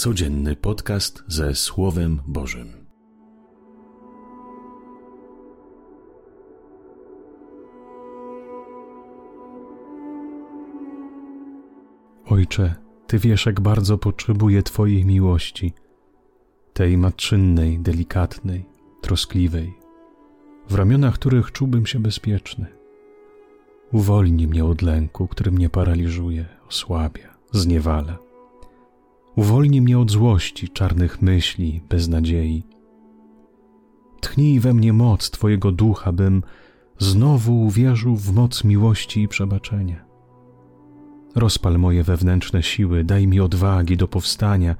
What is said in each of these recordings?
Codzienny podcast ze Słowem Bożym. Ojcze, Ty wiesz, jak bardzo potrzebuję Twojej miłości, tej matczynnej, delikatnej, troskliwej, w ramionach których czułbym się bezpieczny. Uwolnij mnie od lęku, który mnie paraliżuje, osłabia, zniewala Uwolnij mnie od złości, czarnych myśli, beznadziei. Tchnij we mnie moc Twojego ducha, bym znowu uwierzył w moc miłości i przebaczenia. Rozpal moje wewnętrzne siły, daj mi odwagi do powstania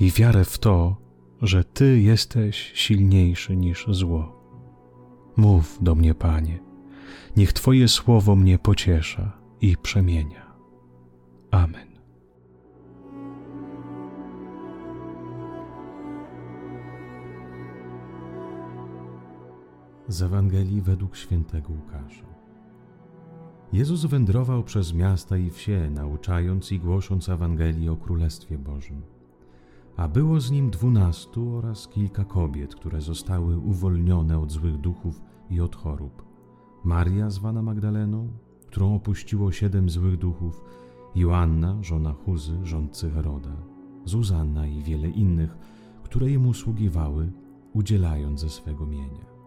i wiarę w to, że Ty jesteś silniejszy niż zło. Mów do mnie, Panie, niech Twoje słowo mnie pociesza i przemienia. Amen. Z Ewangelii według świętego Łukasza. Jezus wędrował przez miasta i wsie, nauczając i głosząc Ewangelię o Królestwie Bożym. A było z nim dwunastu oraz kilka kobiet, które zostały uwolnione od złych duchów i od chorób. Maria, zwana Magdaleną, którą opuściło siedem złych duchów, Joanna, żona Chuzy, rządcy Heroda, Zuzanna i wiele innych, które jemu sługiwały, udzielając ze swego mienia.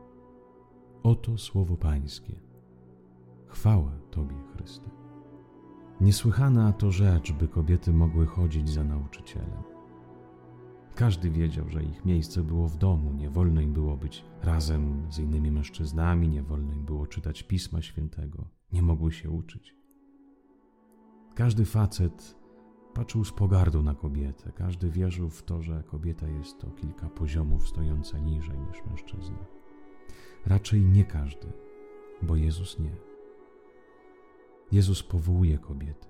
Oto słowo Pańskie. Chwała Tobie, Chryste. Niesłychana to rzecz, by kobiety mogły chodzić za nauczycielem. Każdy wiedział, że ich miejsce było w domu, nie wolno im było być razem z innymi mężczyznami, nie wolno im było czytać Pisma Świętego, nie mogły się uczyć. Każdy facet patrzył z pogardą na kobietę, każdy wierzył w to, że kobieta jest to kilka poziomów stojąca niżej niż mężczyzna. Raczej nie każdy, bo Jezus nie. Jezus powołuje kobiety.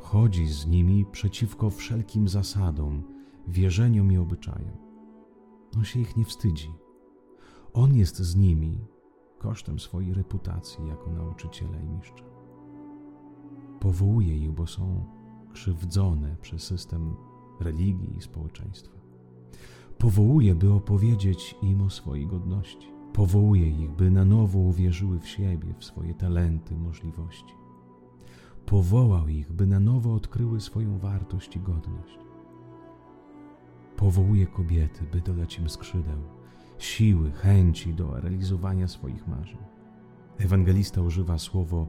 Chodzi z nimi przeciwko wszelkim zasadom, wierzeniom i obyczajom. On się ich nie wstydzi. On jest z nimi kosztem swojej reputacji jako nauczyciela i mistrza. Powołuje ich, bo są krzywdzone przez system religii i społeczeństwa. Powołuje, by opowiedzieć im o swojej godności. Powołuje ich, by na nowo uwierzyły w siebie, w swoje talenty, możliwości. Powołał ich, by na nowo odkryły swoją wartość i godność. Powołuje kobiety, by dodać im skrzydeł, siły, chęci do realizowania swoich marzeń. Ewangelista używa słowo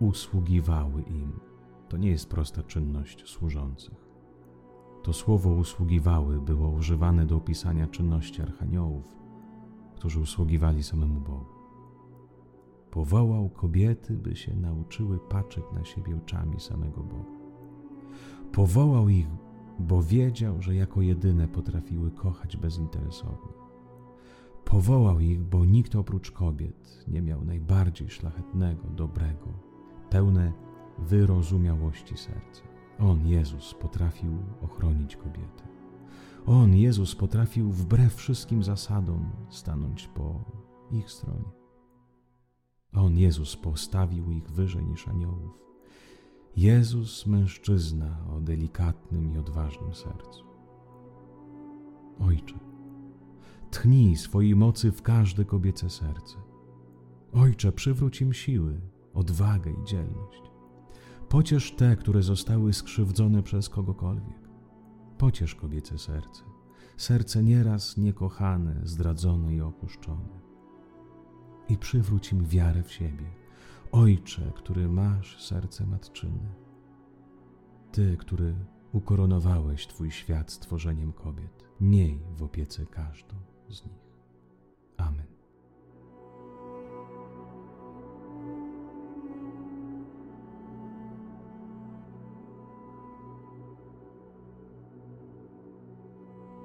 usługiwały im. To nie jest prosta czynność służących. To słowo usługiwały było używane do opisania czynności archaniołów, którzy usługiwali samemu Bogu. Powołał kobiety, by się nauczyły patrzeć na siebie oczami samego Boga. Powołał ich, bo wiedział, że jako jedyne potrafiły kochać bezinteresownie. Powołał ich, bo nikt oprócz kobiet nie miał najbardziej szlachetnego, dobrego, pełne wyrozumiałości serca. On, Jezus, potrafił ochronić kobiety. On, Jezus, potrafił wbrew wszystkim zasadom stanąć po ich stronie. On, Jezus, postawił ich wyżej niż aniołów. Jezus, mężczyzna o delikatnym i odważnym sercu. Ojcze, tchnij swojej mocy w każde kobiece serce. Ojcze, przywróć im siły, odwagę i dzielność. Pociesz te, które zostały skrzywdzone przez kogokolwiek. Pociesz kobiece serce, serce nieraz niekochane, zdradzone i opuszczone. I przywróć im wiarę w siebie, Ojcze, który masz serce matczyne. Ty, który ukoronowałeś Twój świat stworzeniem kobiet, miej w opiece każdą z nich. Amen.